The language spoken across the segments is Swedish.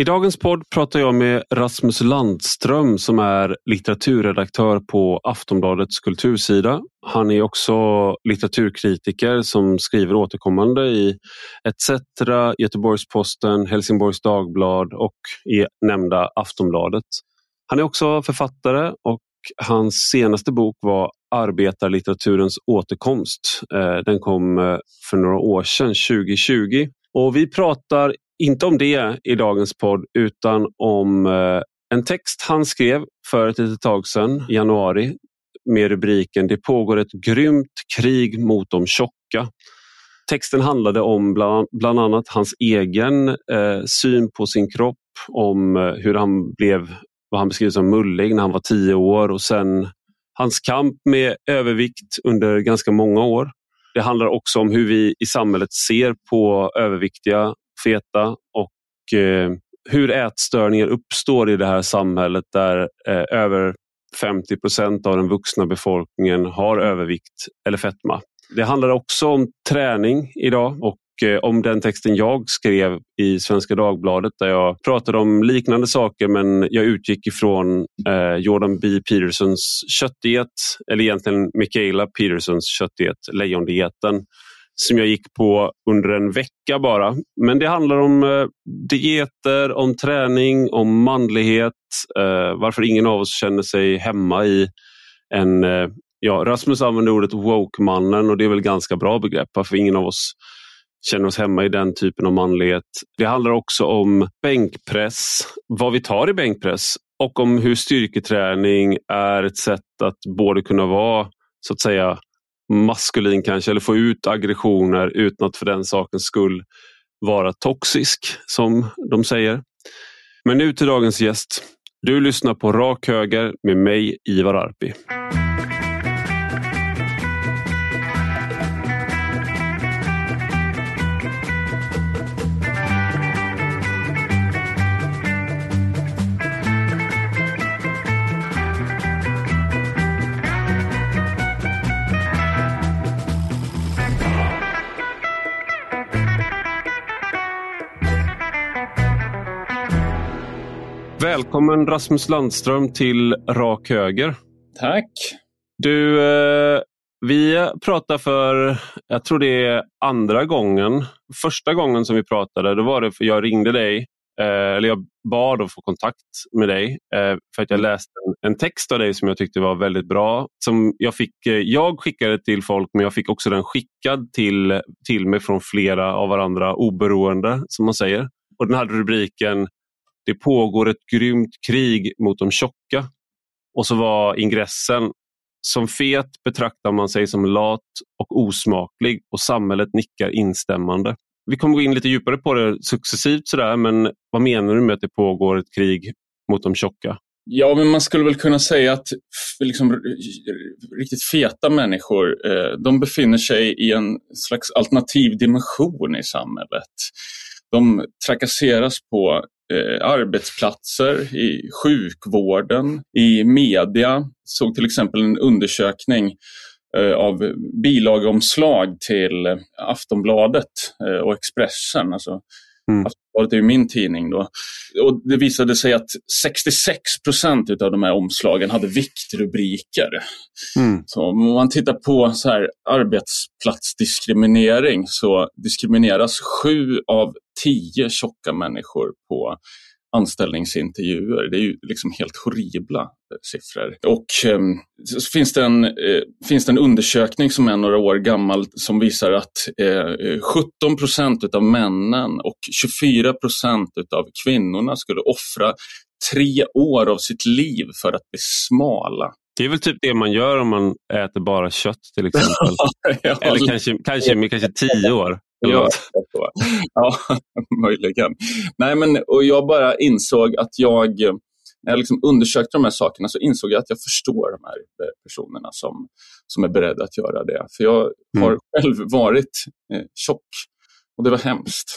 I dagens podd pratar jag med Rasmus Landström som är litteraturredaktör på Aftonbladets kultursida. Han är också litteraturkritiker som skriver återkommande i ETC, Göteborgs-Posten, Helsingborgs Dagblad och i nämnda Aftonbladet. Han är också författare och hans senaste bok var Arbetarlitteraturens återkomst. Eh, den kom eh, för några år sedan, 2020. Och vi pratar inte om det i dagens podd utan om eh, en text han skrev för ett litet tag sedan, i januari, med rubriken Det pågår ett grymt krig mot de tjocka. Texten handlade om bland, bland annat hans egen eh, syn på sin kropp, om eh, hur han blev vad han beskriver som mullig när han var tio år och sen hans kamp med övervikt under ganska många år. Det handlar också om hur vi i samhället ser på överviktiga feta och eh, hur ätstörningar uppstår i det här samhället där eh, över 50 procent av den vuxna befolkningen har övervikt eller fetma. Det handlar också om träning idag och eh, om den texten jag skrev i Svenska Dagbladet där jag pratade om liknande saker men jag utgick ifrån eh, Jordan B Petersons köttdiet, eller egentligen Michaela Petersons köttdiet, lejondieten som jag gick på under en vecka bara. Men det handlar om eh, dieter, om träning, om manlighet, eh, varför ingen av oss känner sig hemma i en... Eh, ja, Rasmus använder ordet woke-mannen och det är väl ganska bra begrepp, varför ingen av oss känner oss hemma i den typen av manlighet. Det handlar också om bänkpress, vad vi tar i bänkpress och om hur styrketräning är ett sätt att både kunna vara så att säga maskulin kanske, eller få ut aggressioner utan att för den sakens skull vara toxisk, som de säger. Men nu till dagens gäst. Du lyssnar på Rak Höger med mig, Ivar Arpi. Välkommen Rasmus Landström till Rak Höger. Tack. Du, eh, vi pratar för, jag tror det är andra gången. Första gången som vi pratade, då var det för jag ringde dig, eh, eller jag bad att få kontakt med dig eh, för att jag läste en, text av dig som jag tyckte var väldigt bra. Som jag, fick, jag skickade till folk men jag fick också den skickad till, till mig från flera av varandra oberoende, som man säger. Och Den hade rubriken det pågår ett grymt krig mot de tjocka. Och så var ingressen som fet betraktar man sig som lat och osmaklig och samhället nickar instämmande. Vi kommer gå in lite djupare på det successivt sådär, men vad menar du med att det pågår ett krig mot de tjocka? Ja, men man skulle väl kunna säga att liksom, riktigt feta människor, eh, de befinner sig i en slags alternativ dimension i samhället. De trakasseras på eh, arbetsplatser, i sjukvården, i media. Såg till exempel en undersökning eh, av bilagomslag till Aftonbladet eh, och Expressen. Alltså, mm. Aftonbladet är ju min tidning då. Och det visade sig att 66 procent av de här omslagen hade viktrubriker. Mm. Så om man tittar på så här arbetsplatsdiskriminering så diskrimineras sju av tio tjocka människor på anställningsintervjuer. Det är ju liksom helt horribla eh, siffror. Och eh, finns det, en, eh, finns det en undersökning som är några år gammal som visar att eh, 17 procent av männen och 24 procent av kvinnorna skulle offra tre år av sitt liv för att bli smala. Det är väl typ det man gör om man äter bara kött till exempel. ja, Eller kanske, kanske, kanske tio år. Ja, ja, möjligen. Nej, men, och jag bara insåg att jag, när jag liksom undersökte de här sakerna så insåg jag att jag förstår de här personerna som, som är beredda att göra det. För jag har mm. själv varit eh, tjock och det var hemskt.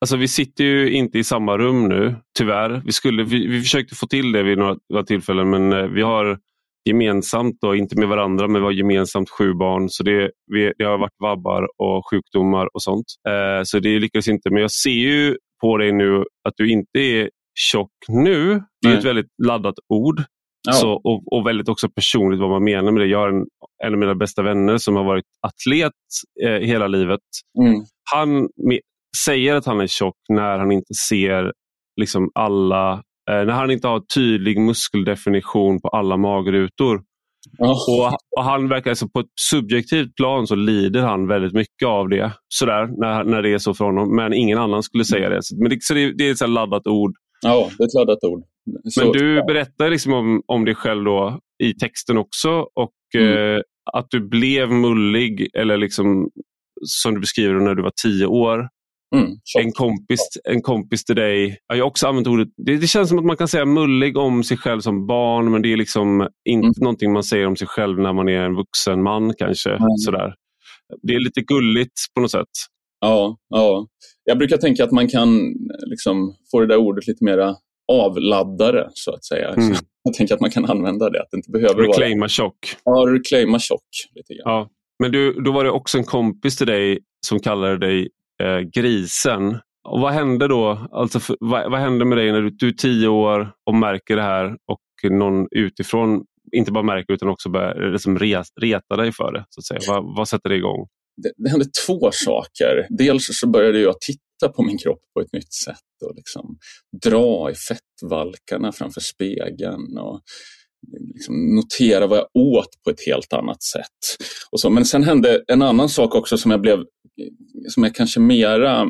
Alltså vi sitter ju inte i samma rum nu, tyvärr. Vi, skulle, vi, vi försökte få till det vid några, några tillfällen men eh, vi har gemensamt, då, inte med varandra, men vi har gemensamt sju barn. Så det, vi, det har varit vabbar och sjukdomar och sånt. Eh, så det lyckades inte. Men jag ser ju på dig nu att du inte är tjock nu. Det är ett väldigt laddat ord. Ja. Så, och, och, väldigt också personligt vad man menar med det. Jag har en, en av mina bästa vänner som har varit atlet eh, hela livet. Mm. Han med, säger att han är tjock när han inte ser liksom alla, när han inte har tydlig muskeldefinition på alla magrutor. Och, och, Han verkar alltså på ett subjektivt plan så lider han väldigt mycket av det. Sådär, när, när det är så för honom. Men ingen annan skulle säga det. Men det, så det, det är ett laddat ord. Ja, det är ett laddat ord. Så, Men du berättar liksom om, om dig själv då i texten också och mm. eh, att du blev mullig eller liksom som du beskriver när du var tio år. Mm, en, kompis, en kompis till dig. Jag har också använt ordet, det, det, känns som att man kan säga mullig om sig själv som barn men det är liksom inte mm. någonting man säger om sig själv när man är en vuxen man kanske. Mm. Sådär. Det är lite gulligt på något sätt. Ja, ja. Jag brukar tänka att man kan liksom få det där ordet lite mera avladdare så att säga. Mm. Jag tänker att man kan använda det. Att det inte behöver reclaima vara... tjock. Ja, reclaima tjock. Lite grann. Ja. Men du, då var det också en kompis till dig som kallade dig eh, Grisen. Och vad hände då? Alltså, för, vad, vad hände med dig när du, du är tio år och märker det här och någon utifrån inte bara märker utan också börjar eh, liksom reta dig för det? Så att säga. Vad, vad sätter det igång? Det, det hände två saker. Dels så började jag titta på min kropp på ett nytt sätt och liksom dra i fettvalkarna framför spegeln. Och liksom notera vad jag åt på ett helt annat sätt. Och så. Men sen hände en annan sak också som jag blev, som är kanske mera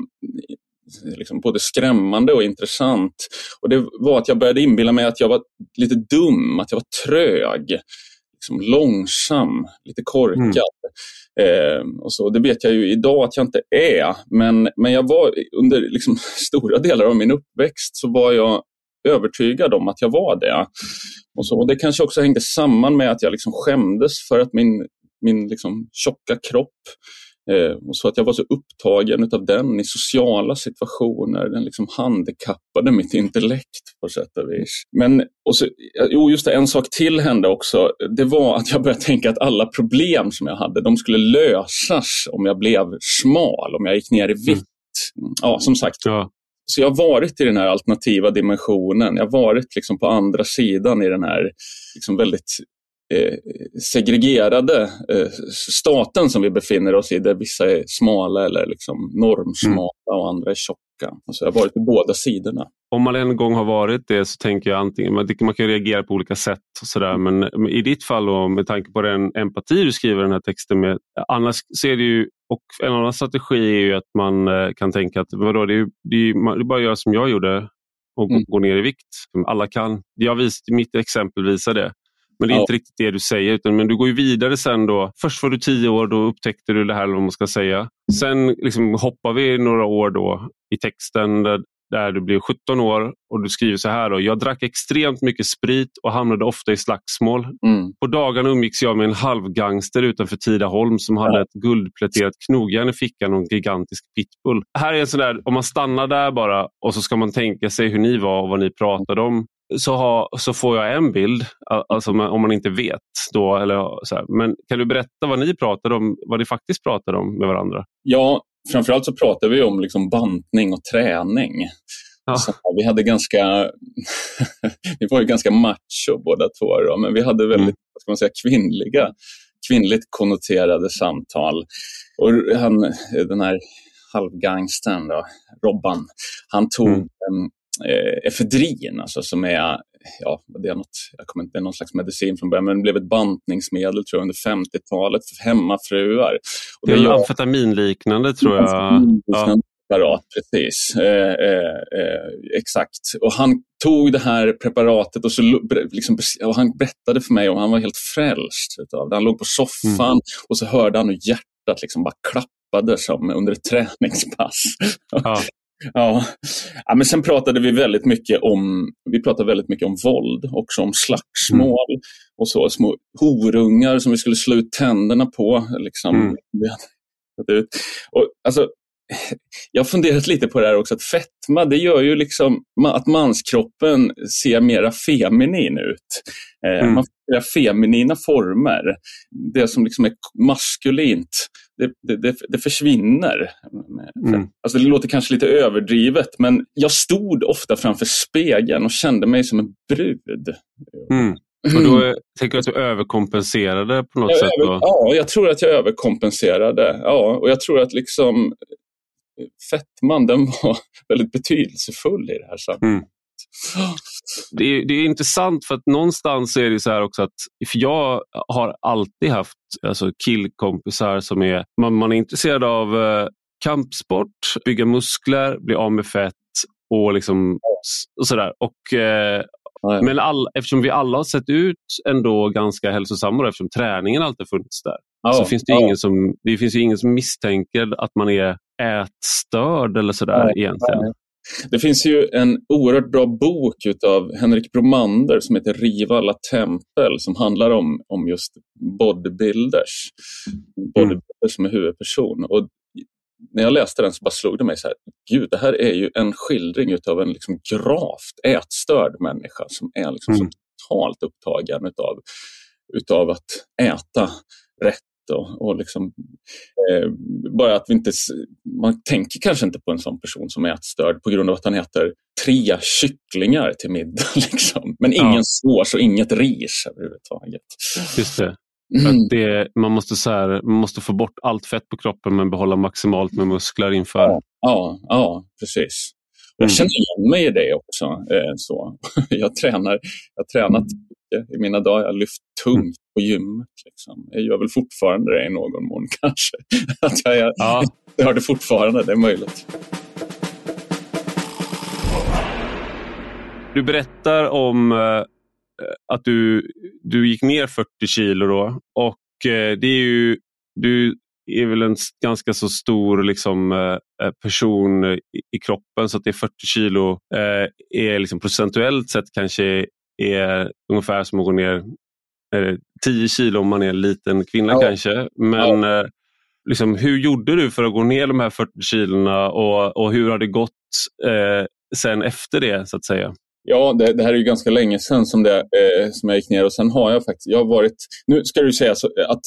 liksom både skrämmande och intressant. Och Det var att jag började inbilla mig att jag var lite dum, att jag var trög, liksom långsam, lite korkad. Mm. Eh, och så. Det vet jag ju idag att jag inte är, men, men jag var under liksom, stora delar av min uppväxt så var jag övertygad om att jag var det. Och, så, och Det kanske också hängde samman med att jag liksom skämdes för att min, min liksom tjocka kropp eh, och så att jag var så upptagen av den i sociala situationer. Den liksom handikappade mitt intellekt på sätt och vis. Men och så, jo, just det, en sak till hände också. Det var att jag började tänka att alla problem som jag hade, de skulle lösas om jag blev smal, om jag gick ner i vikt. Mm. Ja, som sagt, ja. Så jag har varit i den här alternativa dimensionen. Jag har varit liksom på andra sidan i den här liksom väldigt eh, segregerade eh, staten som vi befinner oss i, där vissa är smala eller liksom normsmala mm. och andra är tjocka. Alltså jag har varit på båda sidorna. Om man en gång har varit det så tänker jag antingen, man, kan reagera på olika sätt. Och så där, men i ditt fall och med tanke på den empati du skriver den här texten med, annars ser det ju och En annan strategi är ju att man eh, kan tänka att vadå, det, är, det, är, det är bara att göra som jag gjorde och mm. gå ner i vikt. Alla kan. Jag vis, mitt exempel visar det. Men det är ja. inte riktigt det du säger. Utan, men du går ju vidare sen då. Först var du tio år, då upptäckte du det här, vad man ska säga. Sen liksom hoppar vi några år då i texten där, där du blir 17 år och du skriver så här. Då, jag drack extremt mycket sprit och hamnade ofta i slagsmål. Mm. På dagarna umgicks jag med en halvgangster utanför Tidaholm som hade ja. ett guldpläterat knogjärn i fickan och en gigantisk pitbull. Här är en sån där, om man stannar där bara och så ska man tänka sig hur ni var och vad ni pratade om så, ha, så får jag en bild, alltså om man inte vet. Då, eller så här. Men kan du berätta vad ni pratade om, vad ni faktiskt pratade om med varandra? Ja, framförallt så pratade vi om liksom bantning och träning. Ja. Så vi hade ganska, vi var ju ganska macho båda två, då, men vi hade väldigt mm. ska man säga, kvinnliga, kvinnligt konnoterade samtal. Och han, den här halvgangstern, Robban, han tog mm eh, efedrin, alltså som är, ja, det är, något, jag kommer inte, någon slags medicin från början, men det blev ett bantningsmedel tror jag, under 50-talet för hemmafruar. Och det är ju amfetaminliknande tror jag. Ja. Preparat, precis. Eh, eh, eh, exakt. Och han tog det här preparatet och, så, liksom, och han berättade för mig om han var helt frälst utav det. Han låg på soffan mm. och så hörde han hur hjärtat liksom bara klappade som under ett träningspass. Ja. Ja. ja, men sen pratade vi väldigt mycket om, vi pratade väldigt mycket om våld, också om slagsmål mm. och så. Små horungar som vi skulle slå ut tänderna på. Liksom. Mm. Och, alltså, jag har funderat lite på det här också, att fetma det gör ju liksom att manskroppen ser mera feminin ut. Eh, mm. Man får feminina former. Det som liksom är maskulint, det, det, det försvinner. Mm. Alltså det låter kanske lite överdrivet, men jag stod ofta framför spegeln och kände mig som en brud. Mm. Och då mm. tänker du att du överkompenserade på något jag sätt? Över, ja, jag tror att jag överkompenserade. Ja, och jag tror att liksom fettman den var väldigt betydelsefull i det här sammanhanget. Mm. Det är, det är intressant för att någonstans är det så här också att för jag har alltid haft alltså killkompisar som är, man, man är intresserad av eh, kampsport, bygga muskler, bli av med fett och, liksom, och sådär. Och, eh, men all, eftersom vi alla har sett ut ändå ganska hälsosamma eftersom träningen alltid funnits där. Ja, så finns det, ja. ingen som, det finns ju ingen som misstänker att man är ätstörd eller sådär nej, egentligen. Nej. Det finns ju en oerhört bra bok av Henrik Bromander som heter Riva alla tempel som handlar om, om just bodybuilders. Bodybuilders mm. som är huvudperson. Och när jag läste den så bara slog det mig så här, gud det här är ju en skildring av en liksom gravt ätstörd människa som är liksom mm. totalt upptagen utav, utav att äta rätt och, och liksom, eh, bara att vi inte, man tänker kanske inte på en sån person som ätstörd på grund av att han äter tre kycklingar till middag. Liksom. Men ingen ja. sås och inget ris överhuvudtaget. Just det. Mm. det, man, måste så här, man måste få bort allt fett på kroppen men behålla maximalt med muskler inför. Ja, ja, ja precis. Jag mm. känner igen mig i det också. Eh, så. Jag, tränar, jag har tränat i mina dagar. Jag har lyft tungt på gymmet. Liksom. Jag gör väl fortfarande det i någon mån kanske. Att jag, är, ja. jag har det fortfarande, det är möjligt. Du berättar om eh, att du, du gick ner 40 kilo då och eh, det är ju, du är väl en ganska så stor liksom, eh, person i, kroppen så att det är 40 kilo är liksom procentuellt sett kanske är ungefär som att gå ner eh, 10 kilo om man är en liten kvinna ja. kanske. Men ja. eh, liksom, hur gjorde du för att gå ner de här 40 kilona och, och hur har det gått eh, sen efter det så att säga? Ja, det, det, här är ju ganska länge sedan som, det, eh, som jag gick ner och sen har jag faktiskt, jag har varit, nu ska du säga så, att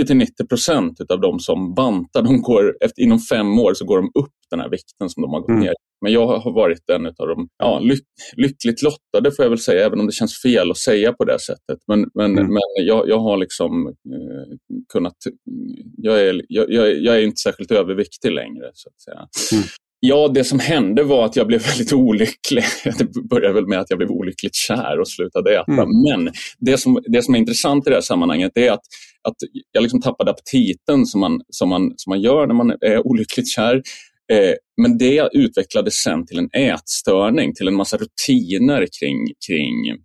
80-90 procent av de som bantar, de går, efter, inom fem år så går de upp den här vikten som de har gått mm. ner. Men jag har varit en av de ja, lyck, lyckligt lottade får jag väl säga, även om det känns fel att säga på det sättet. Men, men, mm. men jag, jag har liksom eh, kunnat, jag är, jag, jag, är inte särskilt överviktig längre. så att säga. Mm. Ja, det som hände var att jag blev väldigt olycklig. Det började väl med att jag blev olyckligt kär och slutade äta. Mm. Men det som, det som är intressant i det här sammanhanget är att, att jag liksom tappade aptiten som man, som, man, som man gör när man är olyckligt kär. Eh, men det utvecklades sen till en ätstörning, till en massa rutiner kring, kring,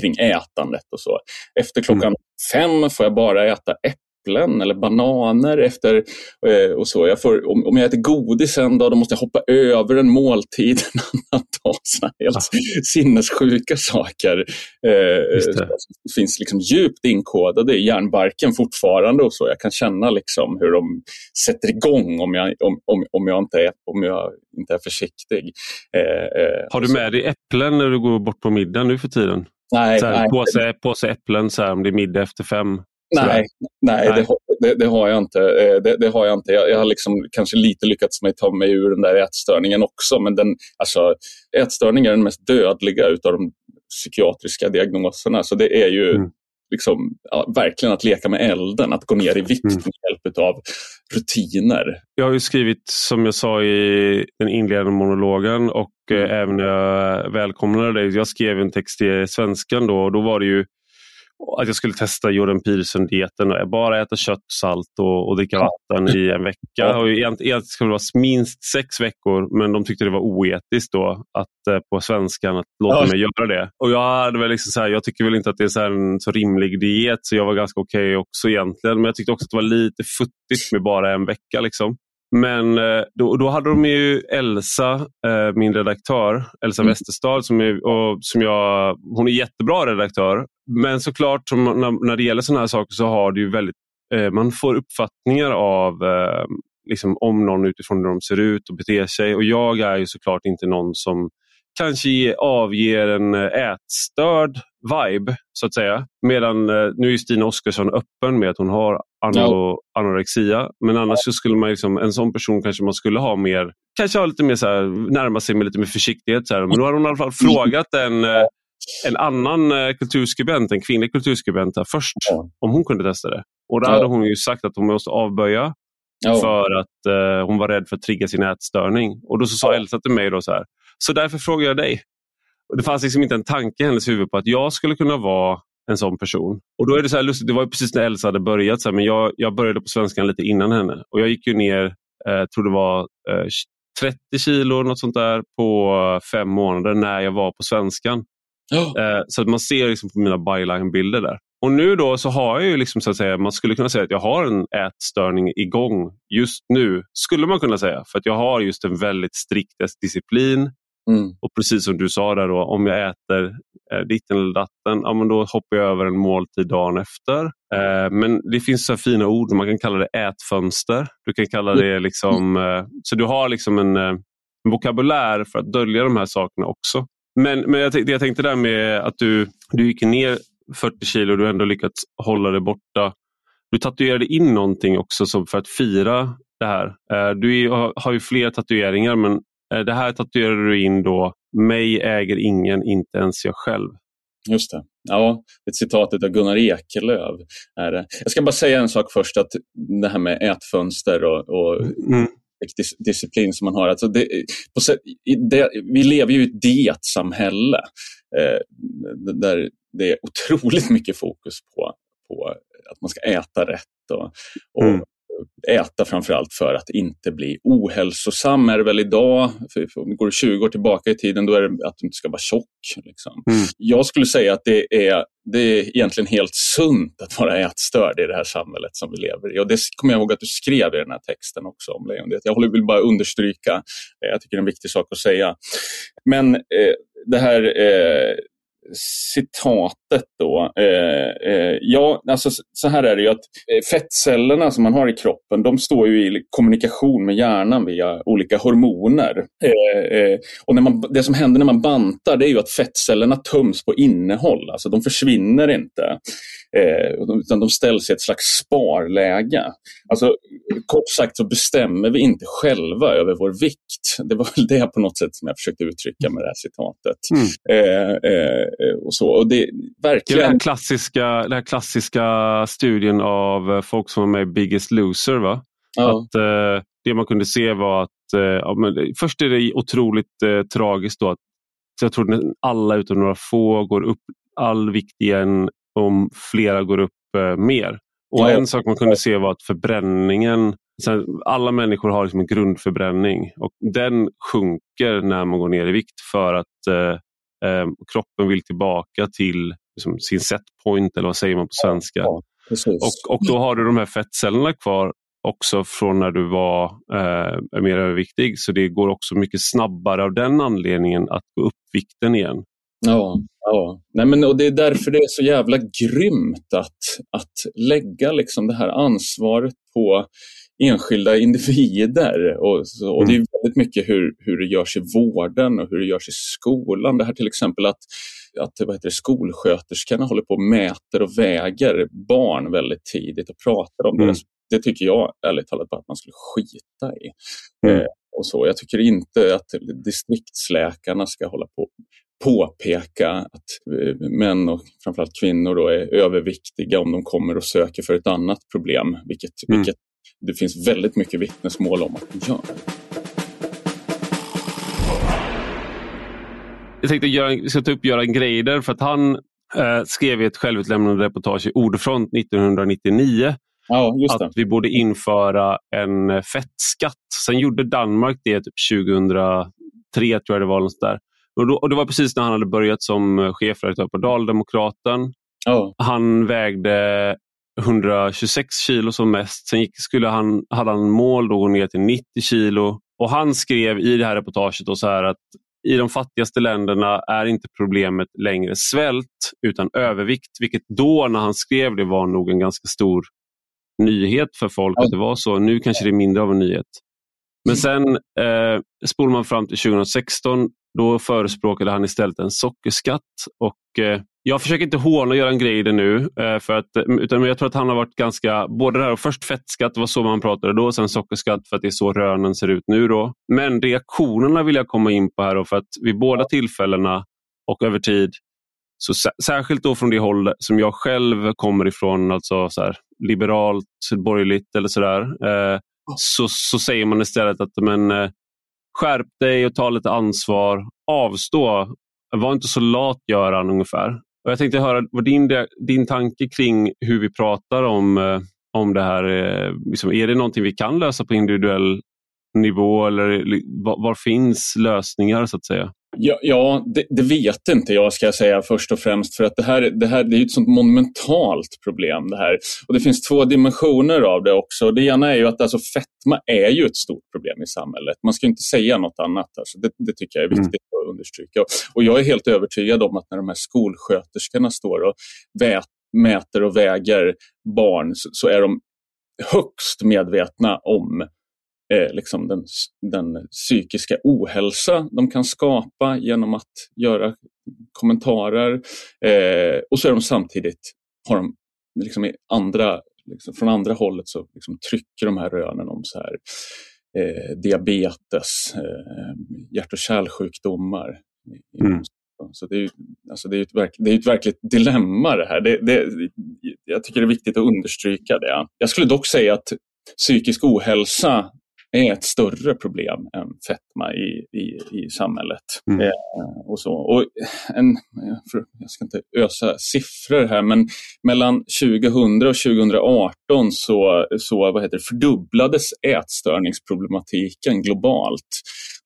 kring ätandet och så. Efter klockan mm. fem får jag bara äta äpplen äpplen eller bananer efter eh, och så. Jag får, om, om jag äter godis en dag, då måste jag hoppa över en måltid en annan dag. Såna helt ja. sinnessjuka saker. Eh, finns liksom djupt inkodade i hjärnbarken fortfarande och så. Jag kan känna liksom hur de sätter igång om jag, om, om, om jag, inte, är, om jag inte är försiktig. Eh, eh Har du med dig äpplen när du går bort på middag nu för tiden? Nej, så här, nej. Påse, påse äpplen så här, om det är middag efter fem? Nej, nej, nej. Det, det, det, har jag inte. Eh, det, det har jag inte. Jag, jag, har liksom kanske lite lyckats med att ta mig ur den där ätstörningen också. Men den, alltså, ätstörning är den mest dödliga utav de psykiatriska diagnoserna. Så det är ju mm. liksom, ja, verkligen att leka med elden, att gå ner i vikt mm. med hjälp av rutiner. Jag har ju skrivit, som jag sa i den inledande monologen och eh, mm. även när jag välkomnade dig. Jag skrev en text i Svenskan då och då var det ju att jag skulle testa Jordan Peterson-dieten och bara äta kött, salt och, och dricka vatten i en vecka. Och egentligen skulle det vara minst sex veckor men de tyckte det var oetiskt då att eh, på svenskan att låta ja. mig göra det. Och jag, hade väl liksom så här, jag tycker väl inte att det är så en så rimlig diet så jag var ganska okej okay också egentligen. Men jag tyckte också att det var lite futtigt med bara en vecka. Liksom. Men eh, då, då hade de ju Elsa, eh, min redaktör, Elsa mm. Westerstad, som, är, och, som jag, hon är jättebra redaktör. Men såklart, när, när det gäller sådana här saker så har ju väldigt, eh, man får uppfattningar av liksom, om någon utifrån hur de ser ut och beter sig. Och jag är ju såklart inte någon som kanske avger en eh, ätstörd vibe, så att säga. Medan eh, nu är Stina Oskarsson öppen med att hon har ano, anorexia. Men annars skulle man liksom, en sån person kanske man skulle ha mer, kanske ha lite mer så här, närma sig med lite mer försiktighet. Så här. Men då har hon i alla fall frågat en, eh, en annan kulturskribent, en kvinnlig kulturskribent här, först om hon kunde testa det. Och då hade hon ju sagt att hon måste avböja för att uh, hon var rädd för att trigga sin ätstörning. Och då så sa Elsa till mig då så här, så därför frågar jag dig. Och det fanns liksom inte en tanke i hennes huvud på att jag skulle kunna vara en sån person. Och då är Det så här lustigt, det var precis när Elsa hade börjat, så här, men jag, jag började på svenskan lite innan henne. Och Jag gick ju ner, eh, tror det var eh, 30 kilo något sånt där på fem månader när jag var på svenskan. Oh. Eh, så att man ser liksom på mina byline-bilder där. Och nu då så har jag ju, liksom, så att säga, man skulle kunna säga att jag har en ätstörning igång just nu, skulle man kunna säga. För att jag har just en väldigt strikt disciplin. Mm. Och precis som du sa, där då, om jag äter eh, ditten eller datten, ja, men då hoppar jag över en måltid dagen efter. Eh, men det finns så fina ord, man kan kalla det ätfönster. Du kan kalla mm. det liksom, eh, Så du har liksom en, eh, en vokabulär för att dölja de här sakerna också. Men, men jag, jag tänkte där med att du, du gick ner 40 kilo och du ändå lyckats hålla det borta. Du tatuerade in någonting också som för att fira det här. Eh, du har ju fler tatueringar men det här tatuerade du in då, mig äger ingen, inte ens jag själv. Just det. Ja, ett citat av Gunnar Ekelöf är det. Jag ska bara säga en sak först, att det här med ätfönster och, och mm. disciplin som man har. Alltså det, det, vi lever ju i ett dietsamhälle eh, där det är otroligt mycket fokus på, på att man ska äta rätt och, och mm. Äta framförallt för att inte bli ohälsosam är det väl idag. För, om vi går 20 år tillbaka i tiden då är det att du inte ska vara tjock. Liksom. Mm. Jag skulle säga att det är, det är egentligen helt sunt att vara ätstörd i det här samhället som vi lever i. Och det kommer jag ihåg att du skrev i den här texten också om lejondet. Jag vill bara understryka, jag tycker det är en viktig sak att säga. Men eh, det här eh, citatet då. Eh, eh, ja, alltså så här är det ju att eh, fettcellerna som man har i kroppen, de står ju i kommunikation med hjärnan via olika hormoner. Eh, eh, och när man, det som händer när man bantar, det är ju att fettcellerna töms på innehåll, alltså de försvinner inte. Eh, utan de ställs i ett slags sparläge. Alltså, kort sagt så bestämmer vi inte själva över vår vikt. Det var väl det på något sätt som jag försökte uttrycka med det här citatet. Mm. Eh, eh, och så. Och det, verkligen... det, här klassiska, den här klassiska studien av folk som var med i Biggest Loser. Va? Ja. Att, eh, det man kunde se var att ja, men, först är det otroligt eh, tragiskt då att jag tror att alla utom några få går upp all vikt igen om flera går upp eh, mer. Och. En sak man kunde se var att förbränningen, alla människor har liksom en grundförbränning och den sjunker när man går ner i vikt för att eh, eh, kroppen vill tillbaka till liksom, sin setpoint eller vad säger man på svenska. Ja, och, och då har du de här fettcellerna kvar också från när du var eh, mer överviktig så det går också mycket snabbare av den anledningen att gå upp vikten igen. Ja, ja. Nej, men, och det är därför det är så jävla grymt att, att lägga liksom det här ansvaret på enskilda individer. Och, så, och Det är mm. väldigt mycket hur, hur det görs i vården och hur det görs i skolan. Det här till exempel att, att vad heter det, skolsköterskorna håller på och mäter och väger barn väldigt tidigt och pratar om mm. det. Det tycker jag ärligt talat att man skulle skita i. Mm. Eh, och så. Jag tycker inte att distriktsläkarna ska hålla på påpeka att eh, män och framförallt kvinnor då är överviktiga om de kommer och söker för ett annat problem, vilket, mm. vilket det finns väldigt mycket vittnesmål om att de gör. Jag tänkte göra, vi ska ta upp Göran Greider för att han eh, skrev i ett självutlämnande reportage i Ordfront 1999 ja, att vi borde införa en fettskatt. Sen gjorde Danmark det typ 2003 tror jag det var. Något där. Och, då, och Det var precis när han hade börjat som eh, chefredaktör på Daldemokraten. Oh. Han vägde 126 kilo som mest. Sen gick, skulle han, hade han mål att gå ner till 90 kilo. Och Han skrev i det här reportaget då så här att i de fattigaste länderna är inte problemet längre svält utan övervikt, vilket då när han skrev det var nog en ganska stor nyhet för folk att det var så. Nu kanske det är mindre av en nyhet. Men sen eh, spolar man fram till 2016. Då förespråkade han istället en sockerskatt. Och, eh, jag försöker inte håna och göra en grej i det nu. Eh, för att, utan jag tror att han har varit ganska, både det här och först fettskatt, var så man pratade då, sen sockerskatt för att det är så rönen ser ut nu. Då. Men reaktionerna vill jag komma in på här då, för att vid båda tillfällena och över tid så särskilt då från det håll som jag själv kommer ifrån, alltså så här, liberalt, borgerligt eller sådär, eh, så, så säger man istället att men, eh, skärp dig och ta lite ansvar. Avstå. Var inte så lat Göran ungefär. Och jag tänkte höra vad din, din tanke kring hur vi pratar om, eh, om det här. Eh, liksom, är det någonting vi kan lösa på individuell nivå eller var, var finns lösningar så att säga? Ja, ja det, det, vet inte jag ska jag säga först och främst för att det här, det här det är ett sånt monumentalt problem. det här. Och Det finns två dimensioner av det också. Det ena är ju att alltså, fetma är ju ett stort problem i samhället. Man ska inte säga något annat. Alltså. Det, det tycker jag är viktigt mm. att understryka. Och jag är helt övertygad om att när de här skolsköterskorna står och vät, mäter och väger barn så, så är de högst medvetna om liksom den, den psykiska ohälsa de kan skapa genom att göra kommentarer. Eh, och så är de samtidigt, har de liksom i andra, liksom, från andra hållet så liksom trycker de här rönen om så här, eh, diabetes, eh, hjärt och kärlsjukdomar. Mm. Så det är, alltså det, är ett verk, det är ett verkligt dilemma det här. Det, det, jag tycker det är viktigt att understryka det. Jag skulle dock säga att psykisk ohälsa är ett större problem än fetma i, i, i samhället. Mm. Eh, och så. Och en, jag ska inte ösa siffror här, men mellan 2000 och 2018 så, så vad heter det, fördubblades ätstörningsproblematiken globalt.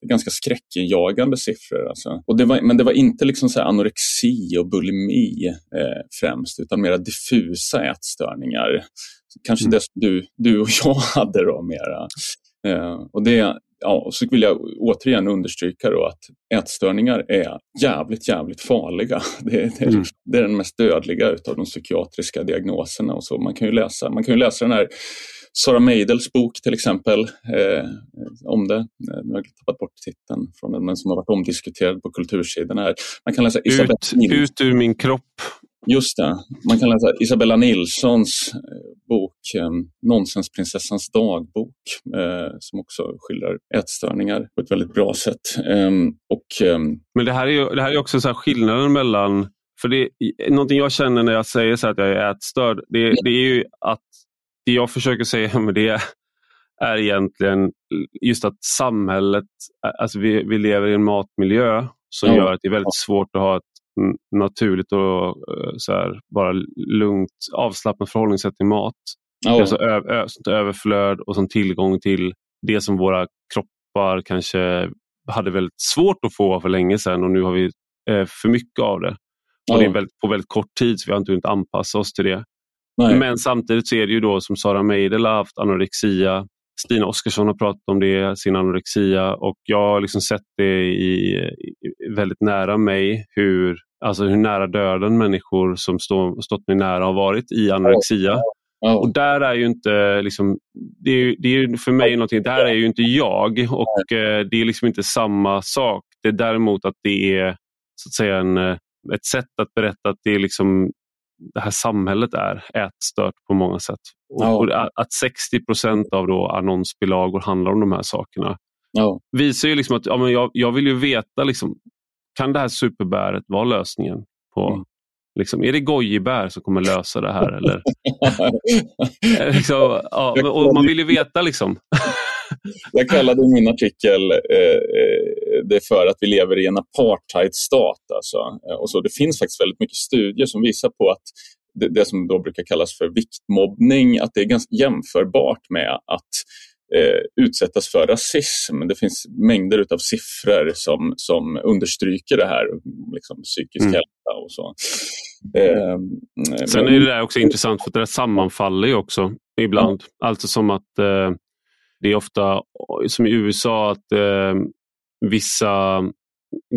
Det är ganska skräckinjagande siffror. Alltså. Och det var, men det var inte liksom så anorexi och bulimi eh, främst, utan mer diffusa ätstörningar. Kanske mm. det som du, du och jag hade då mera. Eh, och det, ja, och så vill jag återigen understryka då att ätstörningar är jävligt, jävligt farliga. Det, det, mm. det är den mest dödliga av de psykiatriska diagnoserna. Och så. Man, kan ju läsa, man kan ju läsa den här Sara Meidels bok till exempel eh, om det. Nu har jag tappat bort titeln från den, men som har varit omdiskuterad på kultursidorna. Här. Man kan läsa Isabella ut, ut ur min kropp Just det. Man kan läsa Isabella Nilssons eh, bok eh, Nonsensprinsessans dagbok eh, som också skildrar ätstörningar på ett väldigt bra sätt. Eh, och, eh, Men det här är, ju, det här är också så skillnaden mellan för det, någonting jag känner när jag säger så att jag är ätstörd, det, det är ju att det jag försöker säga med det är egentligen just att samhället, alltså vi, vi lever i en matmiljö som ja. gör att det är väldigt svårt att ha ett naturligt och eh, så här, bara lugnt avslappnat förhållningssätt till mat. Oh. Alltså ö, överflöd och som tillgång till det som våra kroppar kanske hade väldigt svårt att få för länge sedan och nu har vi eh, för mycket av det. Oh. Och det är väldigt, på väldigt kort tid så vi har inte hunnit anpassa oss till det. Nej. Men samtidigt så är det ju då som Sara Meidel har haft anorexia. Stina Oskarsson har pratat om det, sin anorexia och jag har liksom sett det i, i väldigt nära mig hur Alltså hur nära döden människor som stå, stått mig nära har varit i anorexia. Oh. Och där är ju inte, liksom, det är, det är för mig någonting, där är ju inte jag och eh, det är liksom inte samma sak. Det är däremot att det är så att säga en, eh, ett sätt att berätta att det är liksom det här samhället är ätstört på många sätt. Och att 60 procent av då annonsbilagor handlar om de här sakerna oh. visar ju liksom att ja, men jag, jag vill ju veta liksom, kan det här superbäret vara lösningen? på mm. Liksom, är det gojibär som kommer lösa det här? Eller? Eh, liksom, ja, och man vill ju veta. liksom. Jag kallade min artikel eh, eh, det för att vi lever i en apartheidstat. Alltså. Och så, det finns faktiskt väldigt mycket studier som visar på att det, det som då brukar kallas för viktmobbning, att det är ganska jämförbart med att eh, utsättas för rasism. Det finns mängder av siffror som, som understryker det här, liksom psykisk mm. hälsa och så. Eh, Sen är det där också intressant för det sammanfaller ju också ibland. Ja. Alltså som att eh, det är ofta, som i USA, att eh, vissa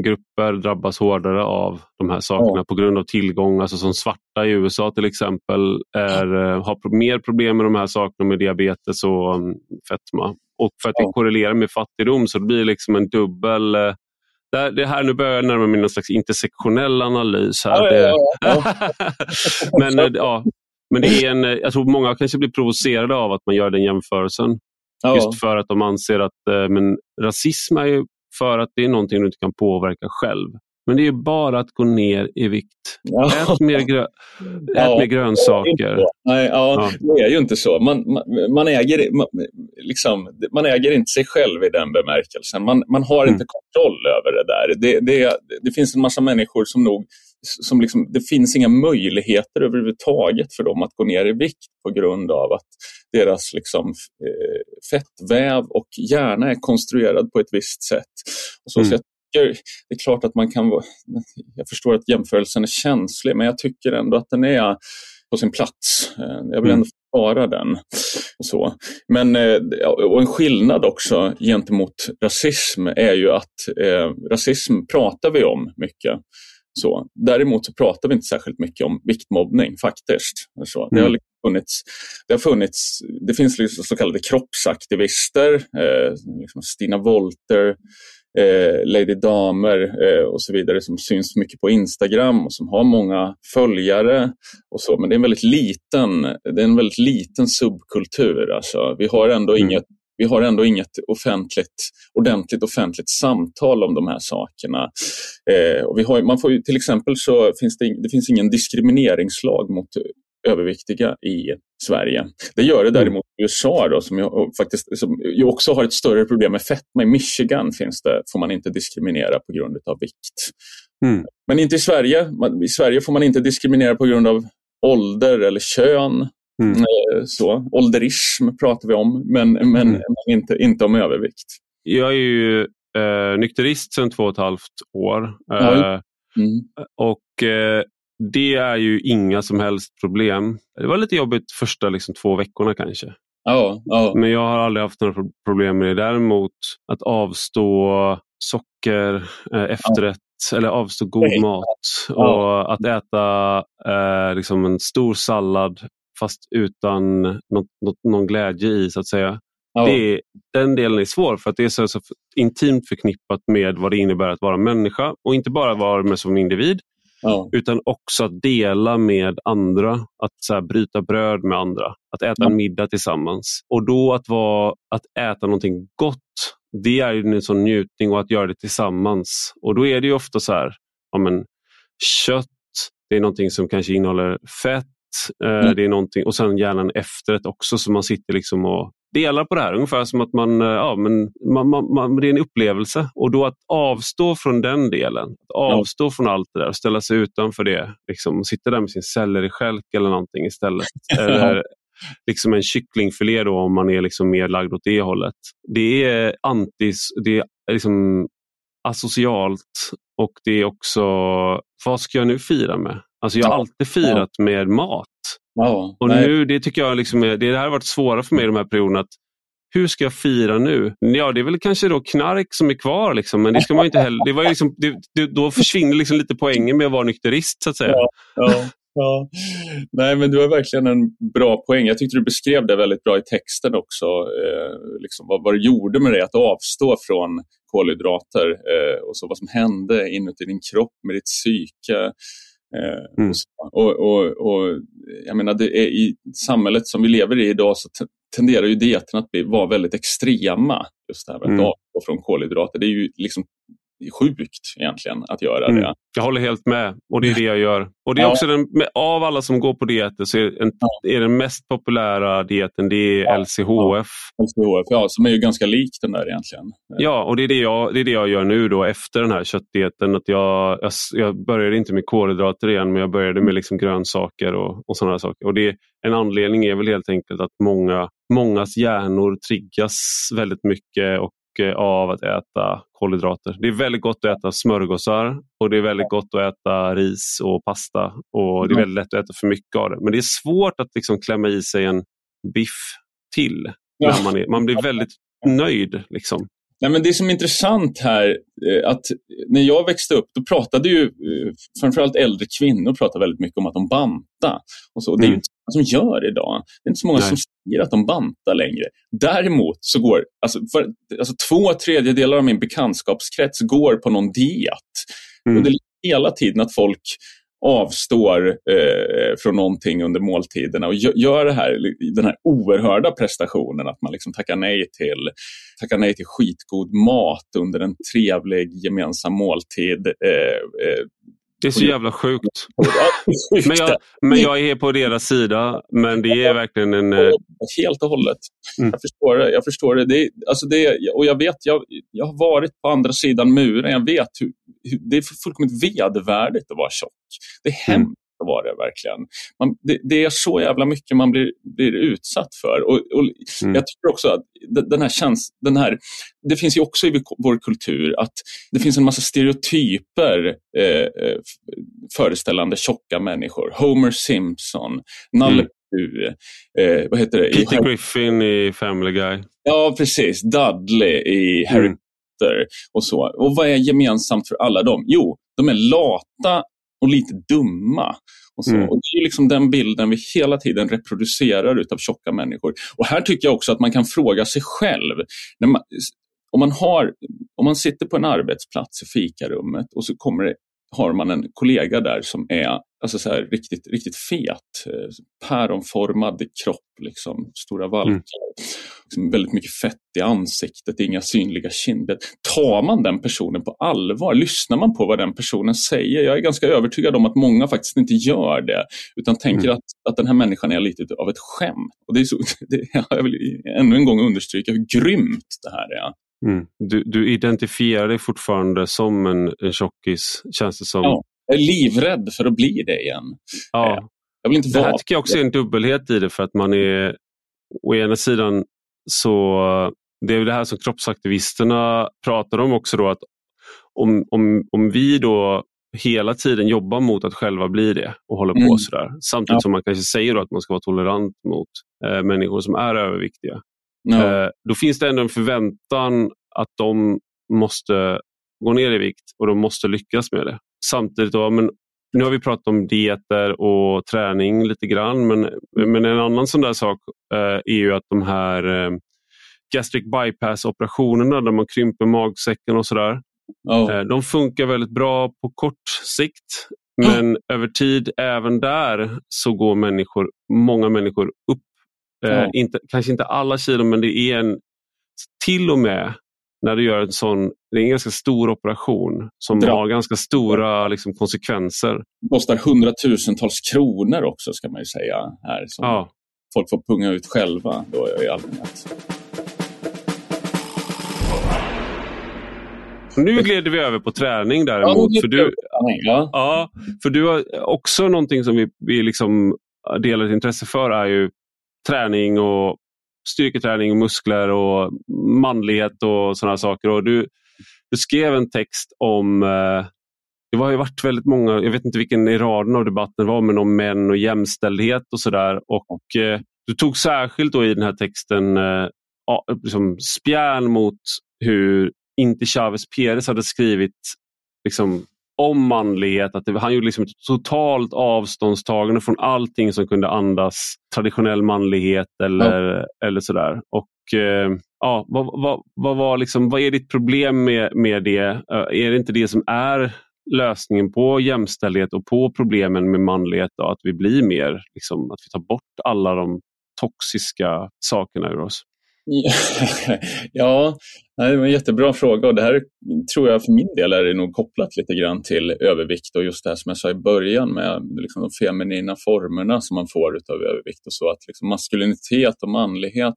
grupper drabbas hårdare av de här sakerna ja. på grund av tillgång. Alltså som svarta i USA till exempel är, ja. har mer problem med de här sakerna med diabetes och um, fetma. Och för att det korrelerar med fattigdom så det blir liksom en dubbel det här, nu börjar jag närma mig någon slags intersektionell analys. här. Ja, ja, ja. men, eh, ja, men det är en, eh, jag tror många kanske blir provocerade av att man gör den jämförelsen. Just för att de anser att eh, men, rasism är ju för att det är någonting du inte kan påverka själv. Men det är bara att gå ner i vikt. Ja. Ät, mer, grö Ät ja, mer grönsaker. Nej, ja, ja, Det är ju inte så. Man, man, man, äger, man, liksom, man äger inte sig själv i den bemärkelsen. Man, man har mm. inte kontroll över det där. Det, det, det finns en massa människor som nog som liksom, det finns inga möjligheter överhuvudtaget för dem att gå ner i vikt på grund av att deras liksom, eh, fettväv och hjärna är konstruerad på ett visst sätt. Och så, mm. så jag tycker, det är klart att man kan vara, jag förstår att jämförelsen är känslig, men jag tycker ändå att den är på sin plats. Eh, jag vill mm. ändå försvara den. Och så. Men, eh, och en skillnad också gentemot rasism är ju att eh, rasism pratar vi om mycket. Så. Däremot så pratar vi inte särskilt mycket om viktmobbning faktiskt. Så. Det, har mm. liksom funnits, det, har funnits, det finns liksom så kallade kroppsaktivister, eh, liksom Stina Wolter, eh, Lady Damer eh, och så vidare som syns mycket på Instagram och som har många följare. och så. Men det är en väldigt liten, det är en väldigt liten subkultur. Alltså. Vi har ändå mm. inget vi har ändå inget offentligt, ordentligt offentligt samtal om de här sakerna. Eh, och vi har, man får ju, till exempel så finns det, det finns ingen diskrimineringslag mot överviktiga i Sverige. Det gör det däremot i USA då, som, ju, faktiskt, som ju också har ett större problem med fetma. I Michigan finns det, får man inte diskriminera på grund av vikt. Mm. Men inte i Sverige. I Sverige får man inte diskriminera på grund av ålder eller kön. Mm. Eh, så, ålderism pratar vi om, men, men, mm. men inte, inte om övervikt. Jag är ju eh, nykterist sedan två och ett halvt år. Eh, mm. Och eh, det är ju inga som helst problem. Det var lite jobbigt första liksom, två veckorna kanske. Ja, ja. Men jag har aldrig haft några problem med det. Däremot att avstå socker, eh, efterrätt ja. eller avstå god mat och att äta eh, liksom en stor sallad fast utan något, något, någon glädje i så att säga. Ja. Det, den delen är svår för att det är så, så intimt förknippat med vad det innebär att vara människa och inte bara vara med som individ ja. utan också att dela med andra, att så här, bryta bröd med andra, att äta ja. en middag tillsammans. Och då att, vara, att äta någonting gott, det är ju en sån njutning och att göra det tillsammans. Och då är det ju ofta så här, ja, men, kött, det är någonting som kanske innehåller fett, mm. Det är någonting, och sen gärna en efterrätt också så man sitter liksom och delar på det här. Ungefär som att man, eh, ja, men man, man, man, det är en upplevelse. Och då att avstå från den delen, att avstå ja. från allt det där och ställa sig utanför det. Liksom, sitta där med sin selleriskälk eller någonting istället. eller liksom en kycklingfilé då, om man är liksom mer lagd åt det hållet. Det är antis, det är liksom asocialt och det är också, vad ska jag nu fira med? Alltså jag har ja. alltid firat ja. med mat. Ja, och nu, det tycker jag liksom är, det har varit svårare för mig i de här perioderna. Att, hur ska jag fira nu? Ja, det är väl kanske då knark som är kvar, liksom, men det ska man inte heller... Det var liksom, det, det, då försvinner liksom lite poängen med att vara nykterist, så att säga. Ja, ja, Nej, men du har verkligen en bra poäng. Jag tyckte du beskrev det väldigt bra i texten också. Eh, liksom vad, vad det gjorde med dig att avstå från kolhydrater eh, och så vad som hände inuti din kropp med ditt psyke. Eh, mm. Och, och, och, jag menar, det är I samhället som vi lever i idag så tenderar ju dieterna att bli, vara väldigt extrema. Just det här med att mm. avstå från kolhydrater. Det är ju liksom sjukt egentligen att göra mm. det. Jag håller helt med och det är det jag gör. Och det är ja. också den, av alla som går på dieter så är, en, ja. är den mest populära dieten det är ja. LCHF. LCHF, ja, som är ju ganska lik den där egentligen. Ja, och det är det jag, det är det jag gör nu då efter den här köttdieten. Att jag, jag, jag började inte med kolhydrater igen men jag började med liksom grönsaker och, och sådana saker. Och det, en anledning är väl helt enkelt att många, mångas hjärnor triggas väldigt mycket och av att äta kolhydrater. Det är väldigt gott att äta smörgåsar och det är väldigt gott att äta ris och pasta och det är väldigt lätt att äta för mycket av det. Men det är svårt att liksom klämma i sig en biff till. Ja. Man, är, man blir väldigt nöjd. Liksom. Nej, men det som är intressant här, eh, att när jag växte upp, då pratade ju eh, framförallt äldre kvinnor pratade väldigt mycket om att de banta. Och så. Det är mm. inte så många som gör det idag. Det är inte så många Nej. som säger att de bantar längre. Däremot så går, alltså, för, alltså två tredjedelar av min bekantskapskrets går på någon diet. Mm. Och det är hela tiden att folk avstår eh, från någonting under måltiderna och gör det här, den här oerhörda prestationen att man liksom tackar, nej till, tackar nej till skitgod mat under en trevlig gemensam måltid. Eh, eh, det är så jävla sjukt. men, jag, men jag är på deras sida, men det är verkligen en... Eh, Helt och hållet. Mm. Jag förstår det. Jag förstår det. det, alltså det och jag vet, jag, jag har varit på andra sidan muren. Jag vet hur, hur det är fullkomligt vedervärdigt att vara tjock. Det är mm. hemskt att vara det verkligen. Man, det, det, är så jävla mycket man blir, blir utsatt för. Och, och mm. Jag tycker också att den här käns den här, det finns ju också i vår kultur att det finns en massa stereotyper eh, eh föreställande tjocka människor. Homer Simpson, Nalle mm. Eh, vad heter det? Peter Griffin i Family Guy. Ja, precis. Dudley i Harry mm. Potter och så. Och vad är gemensamt för alla dem? Jo, de är lata och lite dumma. Och, så. Mm. och Det är liksom den bilden vi hela tiden reproducerar utav tjocka människor. Och här tycker jag också att man kan fråga sig själv. Man, om, man har, om man sitter på en arbetsplats i fikarummet och så kommer det har man en kollega där som är alltså så här, riktigt, riktigt fet. Eh, päronformad kropp, liksom, stora valkar. Mm. Liksom väldigt mycket fett i ansiktet, inga synliga kinder. Tar man den personen på allvar? Lyssnar man på vad den personen säger? Jag är ganska övertygad om att många faktiskt inte gör det. Utan tänker mm. att, att den här människan är lite av ett skämt. Och det är så, det, jag vill ännu en gång understryka hur grymt det här är. Mm. Du, du, identifierar dig fortfarande som en, en tjockis, känns det som. Ja, jag är livrädd för att bli det igen. Ja. Eh, jag vill inte det här tycker jag också är en dubbelhet i det för att man är å ena sidan så det är det här som kroppsaktivisterna pratar om också då att om, om, om vi då hela tiden jobbar mot att själva bli det och håller mm. på sådär. Samtidigt ja. som man kanske säger att man ska vara tolerant mot eh, människor som är överviktiga. Ja. Eh, då finns det ändå en förväntan att de måste gå ner i vikt och de måste lyckas med det. Samtidigt, då, men nu har vi pratat om dieter och träning lite grann, men, men en annan sån där sak eh, är ju att de här eh, gastric bypass-operationerna där man krymper magsäcken och sådär. Oh. De funkar väldigt bra på kort sikt, men oh. över tid, även där, så går människor, många människor upp Eh, inte, kanske inte alla kilo, men det är en, till och med när du gör en sån, det är en ganska stor operation som Dra. har ganska stora liksom, konsekvenser. Det kostar hundratusentals kronor också ska man ju säga. Här, som ja. Folk får punga ut själva då i allmänhet. Nu glider vi över på träning däremot. Ja, för, du, ja. ja. för du har också någonting som vi, vi liksom delar ett intresse för är ju träning och styrketräning, och muskler och manlighet och sådana saker. Och du, du skrev en text om eh, det har ju varit väldigt många, jag vet inte vilken i raden av debatten det var, men om män och jämställdhet och sådär. Och eh, Du tog särskilt då i den här texten eh, liksom spjärn mot hur inte Chavez Perez hade skrivit liksom, om manlighet. Att det, han gjorde liksom ett totalt avståndstagande från allting som kunde andas traditionell manlighet eller, ja. eller sådär. Och, eh, ja, vad, vad, vad, var liksom, vad är ditt problem med, med det? Eh, är det inte det som är lösningen på jämställdhet och på problemen med manlighet? Då, att vi blir mer, liksom, att vi tar bort alla de toxiska sakerna ur oss? ja, det var en jättebra fråga och det här tror jag för min del är det nog kopplat lite grann till övervikt och just det här som jag sa i början med liksom de feminina formerna som man får av övervikt och så att liksom maskulinitet och manlighet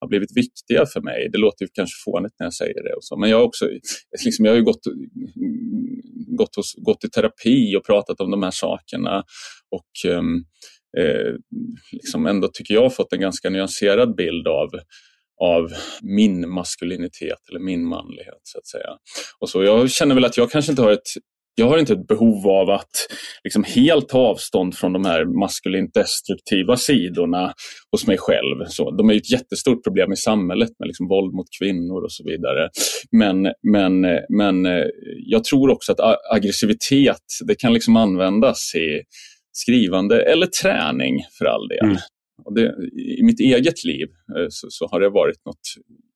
har blivit viktiga för mig. Det låter kanske fånigt när jag säger det, och så. men jag har också liksom, jag har gått, gått, hos, gått i terapi och pratat om de här sakerna och um, eh, liksom ändå tycker jag fått en ganska nyanserad bild av av min maskulinitet eller min manlighet så att säga. Och så jag känner väl att jag kanske inte har ett jag har inte ett behov av att liksom helt ta avstånd från de här maskulint destruktiva sidorna hos mig själv. Så, de är ett jättestort problem i samhället med liksom våld mot kvinnor och så vidare. Men, men, men jag tror också att aggressivitet det kan liksom användas i skrivande eller träning för all del. Mm. Det, I mitt eget liv eh, så, så, har det varit något...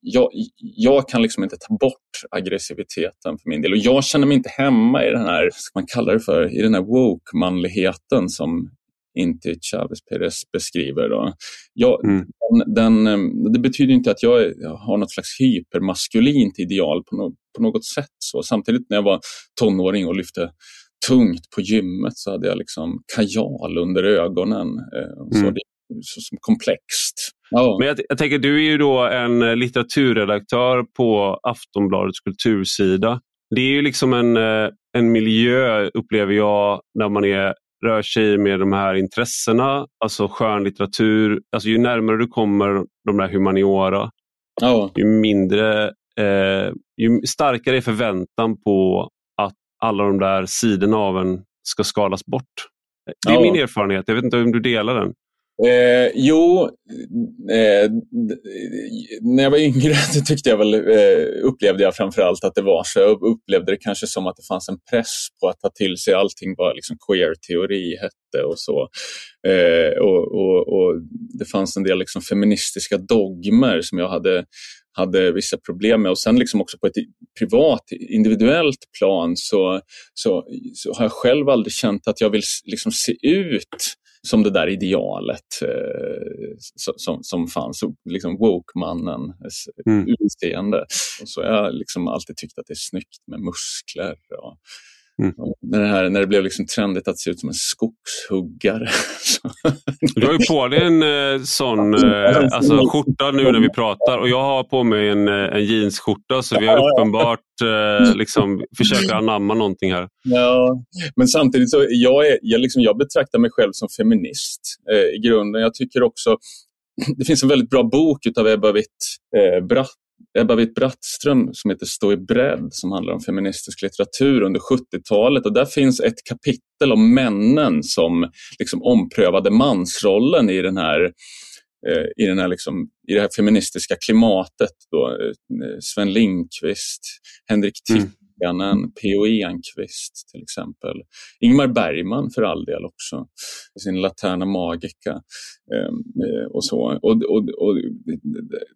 Jag, jag kan liksom inte ta bort aggressiviteten för min del och jag känner mig inte hemma i den här, ska man kalla det för, i den här woke-manligheten som inte Chavez Perez beskriver. Då. Jag, mm. den, den, eh, det betyder inte att jag har något slags hypermaskulint ideal på, no, på något sätt. Så. Samtidigt när jag var tonåring och lyfte tungt på gymmet så hade jag liksom kajal under ögonen. Eh, så mm. det som komplext. Ja. Men jag, jag, tänker, du är ju då en litteraturredaktör på Aftonbladets kultursida. Det är ju liksom en, eh, en miljö, upplever jag, när man är, rör sig med de här intressena, alltså skönlitteratur. Alltså ju närmare du kommer de där humaniora, ja. ju mindre eh, ju starkare är förväntan på att alla de där sidorna av en ska skalas bort. Det är ja. min erfarenhet, jag vet inte om du delar den? Eh, jo, eh, när jag var yngre tyckte jag väl, eh, upplevde jag framförallt att det var så. Jag upplevde det kanske som att det fanns en press på att ta till sig allting vad liksom queer-teori hette och så. Eh, och, och, och, Det fanns en del liksom feministiska dogmer som jag hade hade vissa problem med. Och sen liksom också på ett privat, individuellt plan så, så, så har jag själv aldrig känt att jag vill liksom se ut som det där idealet eh, som, som fanns, liksom woke-mannen mm. utseende. Och så har jag liksom alltid tyckt att det är snyggt med muskler. Och, Mm. När, det här, när det blev liksom trendigt att se ut som en skogshuggare. Du har ju på dig en eh, sån eh, alltså, skjorta nu när vi pratar och jag har på mig en, eh, en jeansskjorta så vi har uppenbart eh, liksom, försöker anamma någonting här. Ja, men samtidigt så jag, är, jag, liksom, jag betraktar mig själv som feminist eh, i grunden. Jag tycker också det finns en väldigt bra bok av Ebba Witt eh, Bratt Ebba Witt-Brattström som heter Stå i bredd som handlar om feministisk litteratur under 70-talet och där finns ett kapitel om männen som liksom omprövade mansrollen i den här eh, i, den här liksom, i det här feministiska klimatet. Då. Eh, Sven Lindqvist, Henrik Tipp, mm. P.O. Enquist till exempel. Ingmar Bergman för all del också, sin Laterna Magica ehm, eh, och så. Och, och, och,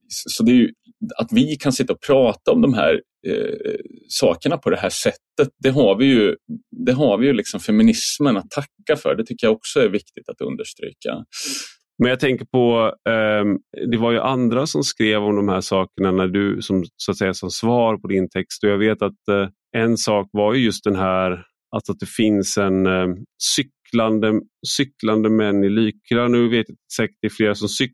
så det är ju, att vi kan sitta och prata om de här eh, sakerna på det här sättet, det har vi ju, det har vi ju liksom feminismen att tacka för. Det tycker jag också är viktigt att understryka. Men jag tänker på, eh, det var ju andra som skrev om de här sakerna när du, som, så att säga, som svar på din text. Och jag vet att eh, en sak var ju just den här alltså att det finns en eh, cyklande, cyklande män i Lykra. Nu vet jag säkert det är flera som cyk,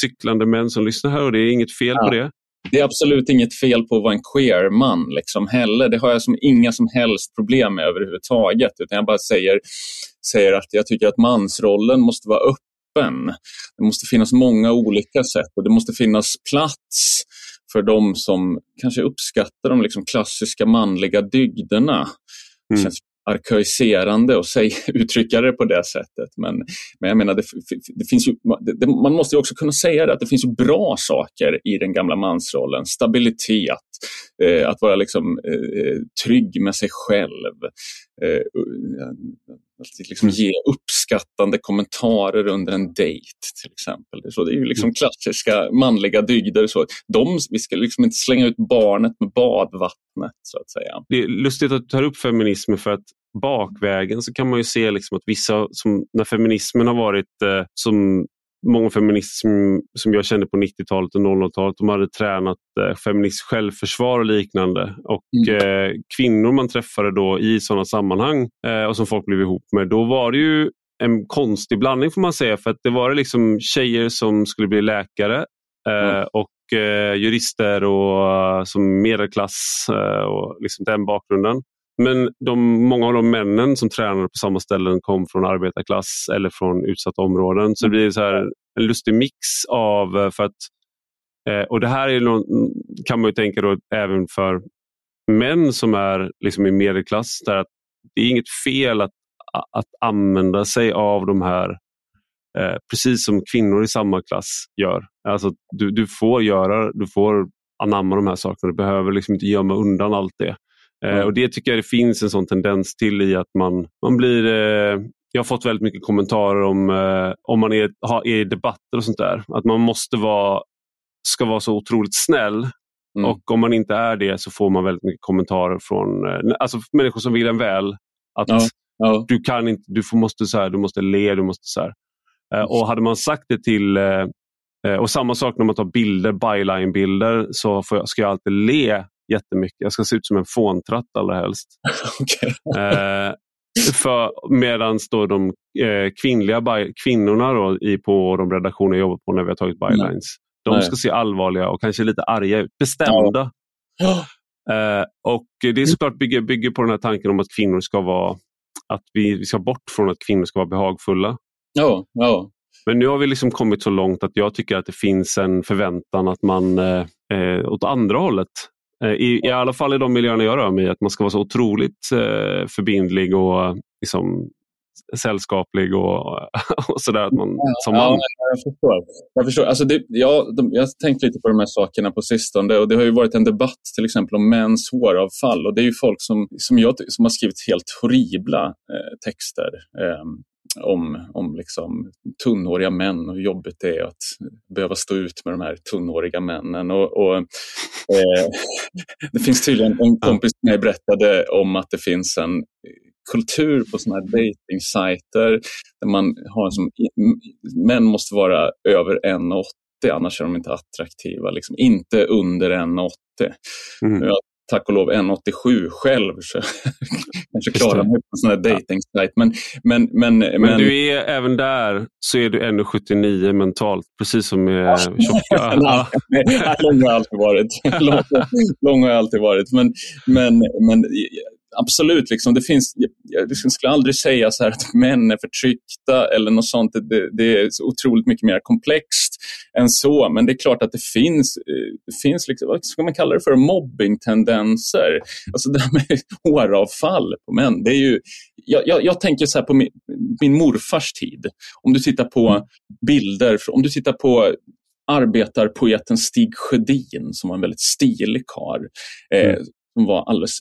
cyklande män som lyssnar här och det är inget fel ja. på det. Det är absolut inget fel på att vara en queer-man liksom heller. Det har jag som inga som helst problem med överhuvudtaget. Utan jag bara säger, säger att jag tycker att mansrollen måste vara öppen öppen. Det måste finnas många olika sätt och det måste finnas plats för de som kanske uppskattar de liksom klassiska manliga dygderna. Mm. Känns arkaiserande att säga, uttrycka det på det sättet. Men, men jag menar, det, det finns ju, det, man måste också kunna säga det, att det finns bra saker i den gamla mansrollen. Stabilitet, eh, att vara liksom, eh, trygg med sig själv. Eh, att liksom ge uppskattande kommentarer under en dejt till exempel. Så det är ju liksom mm. klassiska manliga dygder. Så de, vi ska liksom inte slänga ut barnet med badvattnet så att säga. Det är lustigt att du tar upp feminismen för att bakvägen så kan man ju se liksom att vissa, som, när feminismen har varit eh, som många feminister som, som jag kände på 90-talet och 00-talet, de hade tränat eh, feministiskt självförsvar och liknande. Och mm. eh, kvinnor man träffade då i sådana sammanhang eh, och som folk blev ihop med, då var det ju en konstig blandning får man säga. För att det var liksom tjejer som skulle bli läkare eh, mm. och eh, jurister och uh, som medelklass och liksom den bakgrunden. Men de, många av de männen som tränade på samma ställen kom från arbetarklass eller från utsatta områden. Så det blir så här en lustig mix av... Eh, för att, eh, och Det här är någon, kan man ju tänka då även för män som är liksom i medelklass. Där att det är inget fel att, att använda sig av de här eh, precis som kvinnor i samma klass gör. Alltså, du, du får göra, du får anamma de här sakerna. Du behöver liksom inte gömma undan allt det. Mm. och Det tycker jag det finns en sån tendens till i att man, man blir eh, jag har fått väldigt mycket kommentarer om, eh, om man är, har, är i debatter och sånt där. Att man måste vara, ska vara så otroligt snäll Mm. Och om man inte är det så får man väldigt mycket kommentarer från eh, alltså människor som vill en väl. Att ja, ja. Du kan inte, du får, måste, så här, du måste le, du måste så här. Eh, och hade man sagt det till eh, och samma sak när man tar bilder, byline-bilder, så jag, ska jag alltid le jättemycket. Jag ska se ut som en fåntratt allra helst. okay. Medan de eh, kvinnliga kvinnorna då, i, på de redaktioner jag jobbar på när vi har tagit bylines, de Nej. ska se allvarliga och kanske lite arga ut. Bestämda. Ja. Uh, och Det är såklart bygger, bygger på den här tanken om att kvinnor ska vara att vi, vi ska bort från att kvinnor ska vara behagfulla. Ja, ja. Men nu har vi liksom kommit så långt att jag tycker att det finns en förväntan att man eh, eh åt andra hållet eh, i, I alla fall i de miljöerna jag rör mig att man ska vara så otroligt eh, förbindlig och liksom, sällskaplig och, och sådär. Att man, ja, som man... jag förstår. Jag, förstår. Alltså det, ja, de, jag har tänkt lite på de här sakerna på sistone och det har ju varit en debatt till exempel om mäns håravfall och det är ju folk som, som, jag, som har skrivit helt horribla eh, texter. Eh, om, om liksom tunnhåriga män och hur jobbigt det är att behöva stå ut med de här tunnhåriga männen. Och, och eh, det finns tydligen en kompis som mig berättade om att det finns en kultur på sådana här dejtingsajter där man har som, män måste vara över 1,80 annars är de inte attraktiva. Liksom. Inte under 1,80. Mm. Jag tack och lov 1,87 själv så kanske klarar mig på en sån här dejtingsajt. Men, men, men, men, men, du är även där så är du 1,79 mentalt, precis som med tjocka. lång har jag alltid varit. lång, lång har jag alltid varit. Men, men, men absolut, liksom, det finns, jag, jag skulle aldrig säga så att män är förtryckta eller något sånt. Det, det, är otroligt mycket mer komplext än så. Men det är klart att det finns, eh, det finns liksom, vad ska man kalla det för, mobbingtendenser. Alltså det här med håravfall på män. Det är ju, jag, jag, jag tänker så på min, min morfars tid. Om du tittar på bilder, om du tittar på arbetarpoeten Stig Sjödin som var en väldigt stilig karl. Eh, mm. som var alldeles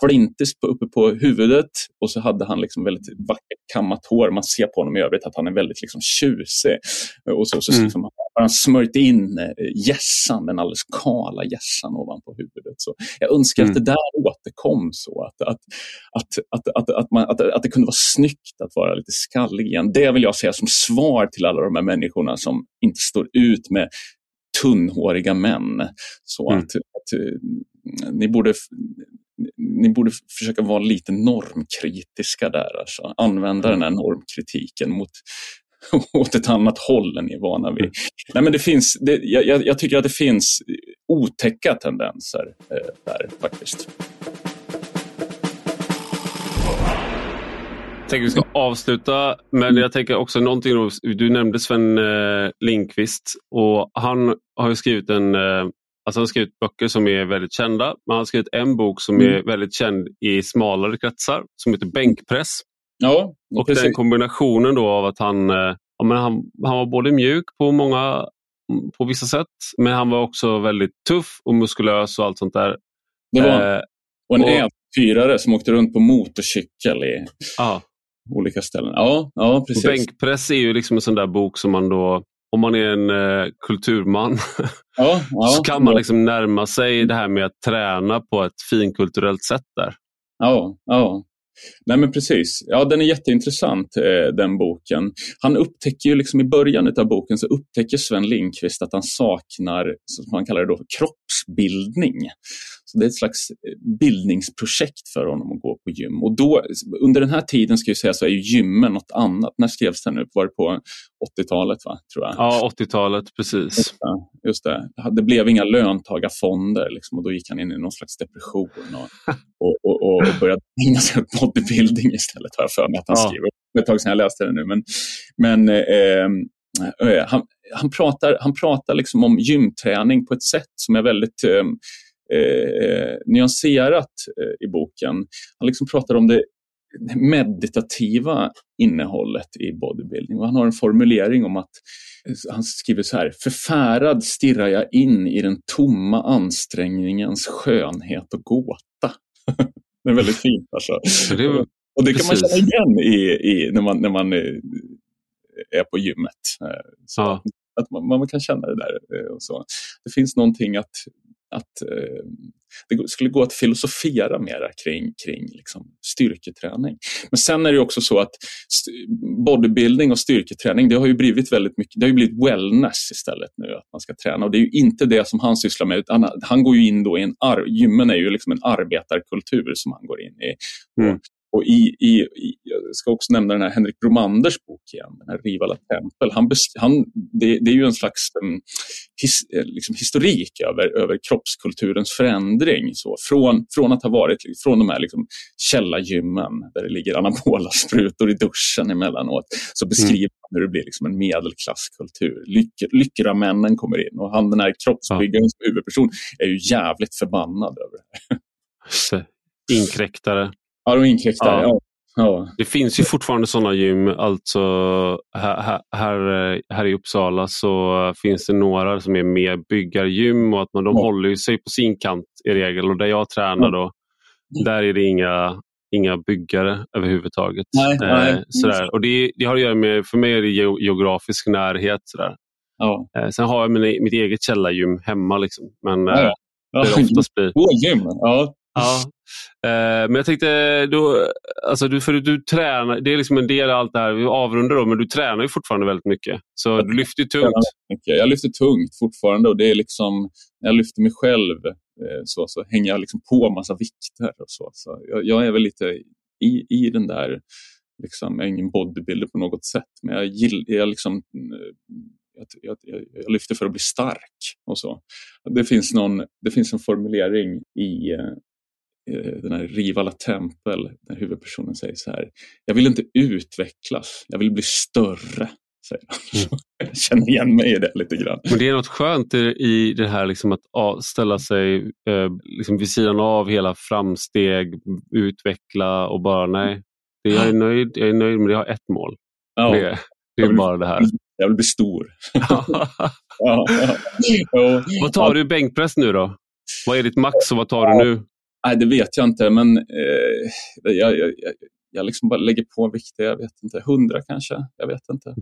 flintis uppe på huvudet och så hade han liksom väldigt vackert kammat hår. Man ser på honom i övrigt att han är väldigt liksom tjusig. Och så, så mm. liksom, har han smörjt in gässan, den alldeles kala gässan ovanpå huvudet. Så jag önskar mm. att det där återkom så, att, att, att, att, att, att, man, att, att det kunde vara snyggt att vara lite skallig igen. Det vill jag säga som svar till alla de här människorna som inte står ut med tunnhåriga män. Så mm. att, att ni borde ni borde försöka vara lite normkritiska där. Alltså. Använda den här normkritiken mot, åt ett annat håll än ni är vana vid. Nej, men det finns, det, jag, jag, tycker att det finns otäcka tendenser eh, där faktiskt. Jag tänker vi ska avsluta, men mm. jag tänker också någonting. Du nämnde Sven eh, Linkvist och han har skrivit en eh, Alltså han har skrivit böcker som är väldigt kända, men han har skrivit en bok som mm. är väldigt känd i smalare kretsar som heter Bänkpress. Ja, och precis. den kombinationen då av att han, eh, ja, men han, han var både mjuk på många på vissa sätt, men han var också väldigt tuff och muskulös och allt sånt där. Det var eh, Och en äventyrare som åkte runt på motorcykel i ah. olika ställen. Ja, ja precis. Bänkpress är ju liksom en sån där bok som man då om man är en eh, kulturman ja, ja, så kan man liksom närma sig det här med att träna på ett finkulturellt sätt där. Ja, ja. Nej men precis. Ja, den är jätteintressant eh, den boken. Han upptäcker ju liksom i början av boken så upptäcker Sven Lindqvist att han saknar, som man kallar det då, kroppsbildning. Så det är ett slags eh, bildningsprojekt för honom att gå på gym. Och då, under den här tiden ska jag säga så är ju gymmen något annat. När skrevs den upp? Var det på 80-talet? Va, tror jag? Ja, 80-talet, precis. Just det, just det. det blev inga löntagarfonder liksom, och då gick han in i någon slags depression och, och, och, och började ägna sig åt bodybuilding istället, har jag för mig att han ja. skrev. Det är ett tag sedan jag läste det nu. Men, men ehm, eh, han, han pratar, han pratar liksom om gymträning på ett sätt som är väldigt ehm, eh, nyanserat eh, i boken. Han liksom pratar om det meditativa innehållet i bodybuilding. Och han har en formulering om att, han skriver så här, förfärad stirrar jag in i den tomma ansträngningens skönhet och gåta. det är väldigt fint alltså. Det var, och det kan man känna igen i, i, när, man, när man är på gymmet. Så ja. Att man, man, kan känna det där. Och så. Det finns någonting att att eh, det skulle gå att filosofera mera kring, kring liksom styrketräning. Men sen är det också så att bodybuilding och styrketräning, det har ju blivit väldigt mycket, det har ju blivit wellness istället nu, att man ska träna. Och det är ju inte det som han sysslar med, utan han går ju in då i en, gymmen är ju liksom en arbetarkultur som han går in i. Mm. Och i, i, jag ska också nämna den här Henrik Bromanders bok igen, den här Rivala tempel. Han, han, det, det är ju en slags um, his, eh, liksom historik över, över kroppskulturens förändring. Så från, från att ha varit från de här liksom, källargymmen där det ligger anabola sprutor i duschen emellanåt, så beskriver mm. han hur det blir liksom en medelklasskultur. Lyck, Lyckra-männen kommer in och han den här kroppsbyggaren som huvudperson är ju jävligt förbannad över det. Inkräktare. Ja, de inkräktar. Ja. Ja. Det finns ju fortfarande sådana gym. Alltså här, här, här i Uppsala så finns det några som är mer byggargym och att man, de ja. håller sig på sin kant i regel. Och där jag tränar då, där är det inga, inga byggare överhuvudtaget. Nej, eh, nej. Sådär. Och det, det, har att göra med, för mig är det geografisk närhet. Sådär. Ja. Eh, sen har jag min, mitt eget källargym hemma. Liksom. Men ja. Eh, det oftast blir... Gym. Ja. Ja. Eh, men jag tänkte, då, alltså du, för du tränar, det är liksom en del av allt det här, vi avrundar då, men du tränar ju fortfarande väldigt mycket. Så du lyfter tungt. Jag lyfter tungt fortfarande och det är liksom, när jag lyfter mig själv eh, så, så hänger jag liksom på massa vikter. Och så. så jag, jag, är väl lite i, i den där, liksom, jag är ingen bodybuilder på något sätt, men jag, gill, jag liksom eh, jag, jag, jag, lyfter för att bli stark och så. Det finns, någon, det finns en formulering i, den här Rivala tempel, där huvudpersonen säger så här. Jag vill inte utvecklas, jag vill bli större. Säger mm. jag känner igen mig i det lite grann. Men det är något skönt i det här liksom att ställa sig eh, liksom vid sidan av hela framsteg, utveckla och bara nej, jag är nöjd, jag är nöjd men jag har ett mål. Ja. Det, det är vill, bara det här. Jag vill bli stor. ja, ja. Vad tar du i bänkpress nu då? Vad är ditt max och vad tar du nu? Nej, det vet jag inte, men eh, jag, jag, jag liksom bara lägger på vikter. Jag vet inte, 100 kanske? Jag vet inte.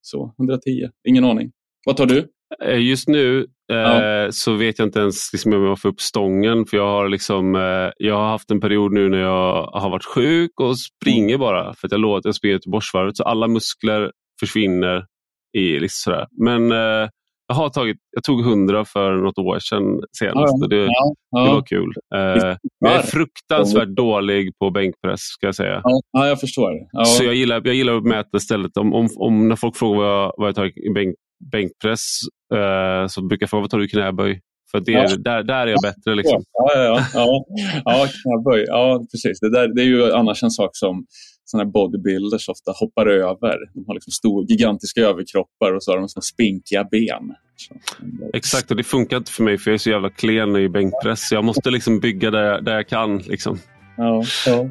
Så 110, ingen aning. Vad tar du? Eh, just nu eh, ja. så vet jag inte ens liksom, om jag får upp stången. För jag har, liksom, eh, jag har haft en period nu när jag har varit sjuk och springer mm. bara. För att jag låter jag springa till Göteborgsvarvet. Så alla muskler försvinner. I, liksom sådär. Men eh, jag har tagit, jag tog 100 för något år sedan senast. Ja, det, ja, ja. det var kul. Eh, jag är fruktansvärt dålig på bänkpress ska jag säga. Ja, jag förstår. Så jag gillar, jag gillar att mäta istället. Om, om, om när folk frågar vad jag, vad jag tar i bänk, bänkpress eh, så brukar jag fråga vad tar du i knäböj? För det, ja. där, där är jag bättre. Liksom. Ja, ja, ja. ja, knäböj. Ja, precis. Det, där, det är ju annars en sak som såna här bodybuilders ofta hoppar över. De har liksom stor, gigantiska överkroppar och så har de så spinkiga ben. Så, Exakt, och det funkar inte för mig för jag är så jävla klen i bänkpress. Jag måste liksom bygga där, jag, där jag kan. Liksom. Ja, ja.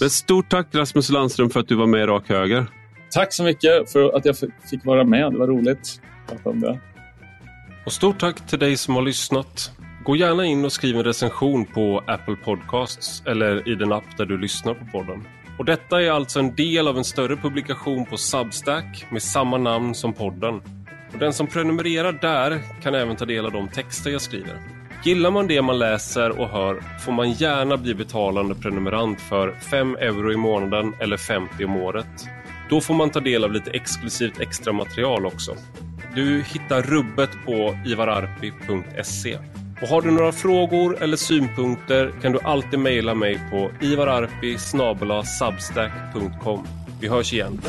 Men stort tack Rasmus Landström för att du var med i Rak Höger. Tack så mycket för att jag fick vara med. Det var roligt att prata om det. Och stort tack till dig som har lyssnat. Gå gärna in och skriv en recension på Apple Podcasts eller i den app där du lyssnar på podden. Och detta är alltså en del av en större publikation på Substack med samma namn som podden. Och den som prenumererar där kan även ta del av de texter jag skriver. Gillar man det man läser och hör får man gärna bli betalande prenumerant för 5 euro i månaden eller 50 om året. Då får man ta del av lite exklusivt extra material också. Du hittar rubbet på ivararpi.se. Och har du några frågor eller synpunkter kan du alltid mejla mig på ivararpi Vi hörs igen.